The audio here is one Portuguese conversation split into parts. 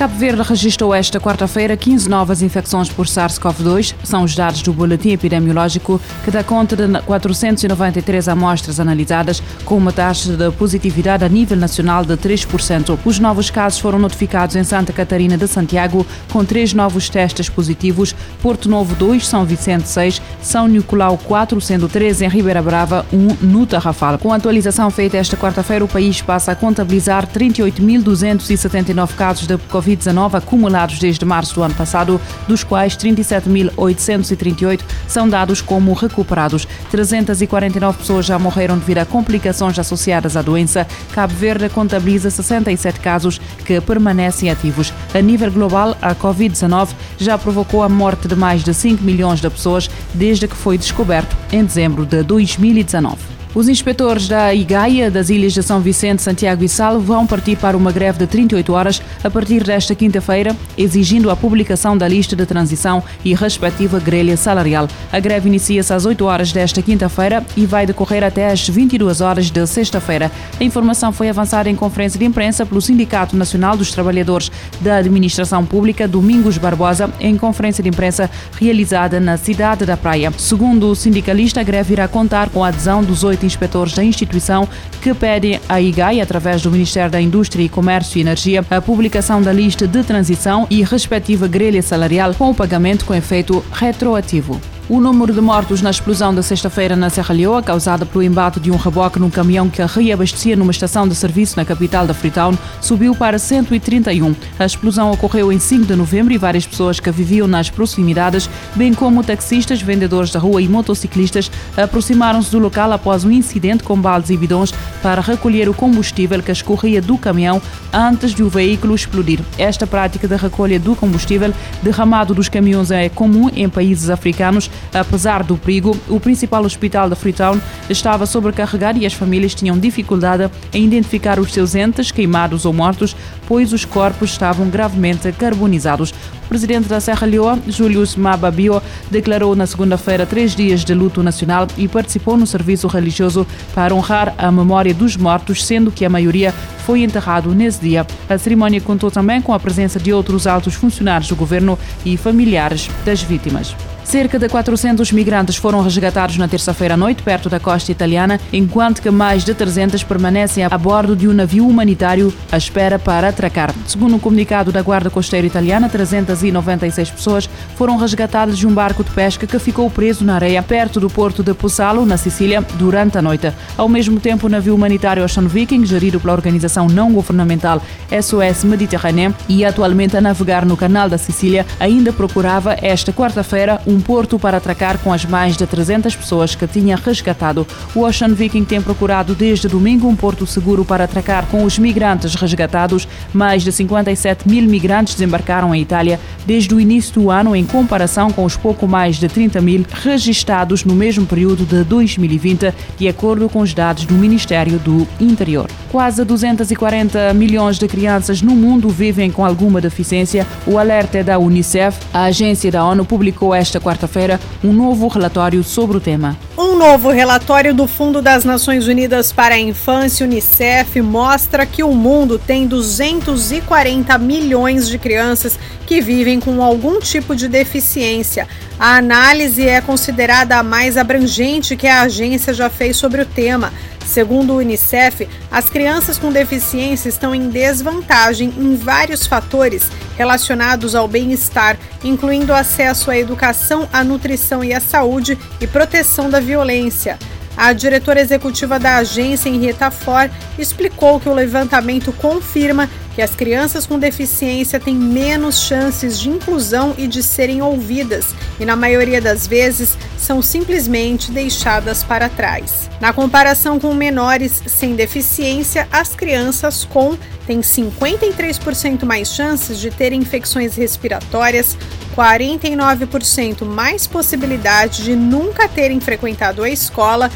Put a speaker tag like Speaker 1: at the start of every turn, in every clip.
Speaker 1: Cabo Verde registrou esta quarta-feira 15 novas infecções por SARS-CoV-2. São os dados do boletim epidemiológico que dá conta de 493 amostras analisadas, com uma taxa de positividade a nível nacional de 3%. Os novos casos foram notificados em Santa Catarina de Santiago, com três novos testes positivos: Porto Novo 2, São Vicente 6, São Nicolau 4, sendo 3 em Ribeira Brava, 1 no Tarrafal. Com a atualização feita esta quarta-feira, o país passa a contabilizar 38.279 casos de Covid. Covid-19 acumulados desde março do ano passado, dos quais 37.838 são dados como recuperados. 349 pessoas já morreram devido a complicações associadas à doença. Cabo Verde contabiliza 67 casos que permanecem ativos. A nível global, a Covid-19 já provocou a morte de mais de 5 milhões de pessoas desde que foi descoberto em dezembro de 2019. Os inspetores da IGAIA das Ilhas de São Vicente, Santiago e Sal vão partir para uma greve de 38 horas a partir desta quinta-feira, exigindo a publicação da lista de transição e respectiva grelha salarial. A greve inicia-se às 8 horas desta quinta-feira e vai decorrer até às 22 horas de sexta-feira. A informação foi avançada em conferência de imprensa pelo Sindicato Nacional dos Trabalhadores da Administração Pública, Domingos Barbosa, em conferência de imprensa realizada na cidade da Praia. Segundo o sindicalista, a greve irá contar com a adesão dos oito inspetores da instituição que pedem à IGAI, através do Ministério da Indústria e Comércio e Energia, a publicação da lista de transição e respectiva grelha salarial com o pagamento com efeito retroativo. O número de mortos na explosão da sexta-feira na Serra Leoa, causada pelo embate de um reboque num caminhão que reabastecia numa estação de serviço na capital da Freetown, subiu para 131. A explosão ocorreu em 5 de novembro e várias pessoas que viviam nas proximidades, bem como taxistas, vendedores da rua e motociclistas, aproximaram-se do local após um incidente com baldes e bidões para recolher o combustível que escorria do caminhão antes de o veículo explodir. Esta prática de recolha do combustível derramado dos caminhões é comum em países africanos Apesar do perigo, o principal hospital da Freetown estava sobrecarregado e as famílias tinham dificuldade em identificar os seus entes queimados ou mortos, pois os corpos estavam gravemente carbonizados. O presidente da Serra Leoa, Julius Mababio, declarou na segunda-feira três dias de luto nacional e participou no serviço religioso para honrar a memória dos mortos, sendo que a maioria foi enterrado nesse dia. A cerimónia contou também com a presença de outros altos funcionários do governo e familiares das vítimas. Cerca de 400 migrantes foram resgatados na terça-feira à noite, perto da costa italiana, enquanto que mais de 300 permanecem a bordo de um navio humanitário à espera para atracar. Segundo um comunicado da Guarda Costeira Italiana, 396 pessoas foram resgatadas de um barco de pesca que ficou preso na areia perto do porto de Possalo, na Sicília, durante a noite. Ao mesmo tempo, o navio humanitário Ocean Viking, gerido pela organização não governamental SOS Mediterrânea e atualmente a navegar no canal da Sicília, ainda procurava esta quarta-feira um porto para atracar com as mais de 300 pessoas que tinha resgatado. O Ocean Viking tem procurado desde domingo um porto seguro para atracar com os migrantes resgatados. Mais de 57 mil migrantes desembarcaram em Itália desde o início do ano, em comparação com os pouco mais de 30 mil registados no mesmo período de 2020, de acordo com os dados do Ministério do Interior. Quase 240 milhões de crianças no mundo vivem com alguma deficiência. O alerta é da Unicef. A agência da ONU publicou esta quarta-feira um novo relatório sobre o tema.
Speaker 2: Um novo relatório do Fundo das Nações Unidas para a Infância, Unicef, mostra que o mundo tem 240 milhões de crianças que vivem com algum tipo de deficiência. A análise é considerada a mais abrangente que a agência já fez sobre o tema. Segundo o Unicef, as crianças com deficiência estão em desvantagem em vários fatores relacionados ao bem-estar, incluindo acesso à educação, à nutrição e à saúde e proteção da violência. A diretora executiva da agência, Henrietta Ford, explicou que o levantamento confirma que as crianças com deficiência têm menos chances de inclusão e de serem ouvidas, e na maioria das vezes são simplesmente deixadas para trás. Na comparação com menores sem deficiência, as crianças com têm 53% mais chances de ter infecções respiratórias, 49% mais possibilidade de nunca terem frequentado a escola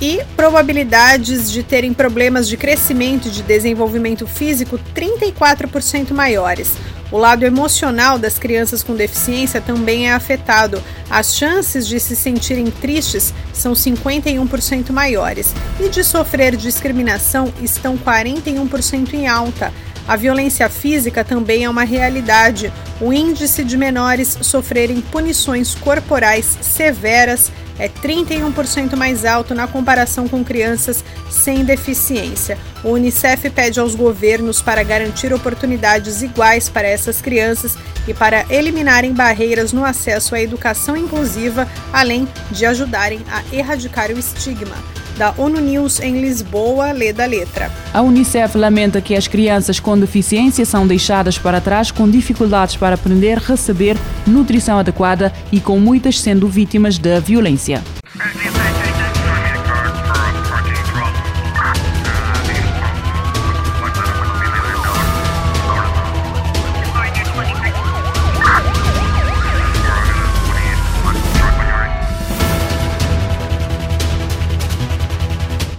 Speaker 2: e probabilidades de terem problemas de crescimento e de desenvolvimento físico 34% maiores. O lado emocional das crianças com deficiência também é afetado. As chances de se sentirem tristes são 51% maiores e de sofrer discriminação estão 41% em alta. A violência física também é uma realidade. O índice de menores sofrerem punições corporais severas é 31% mais alto na comparação com crianças sem deficiência. O Unicef pede aos governos para garantir oportunidades iguais para essas crianças e para eliminarem barreiras no acesso à educação inclusiva, além de ajudarem a erradicar o estigma da ONU News em Lisboa, lê da letra.
Speaker 1: A Unicef lamenta que as crianças com deficiência são deixadas para trás com dificuldades para aprender, receber nutrição adequada e com muitas sendo vítimas da violência.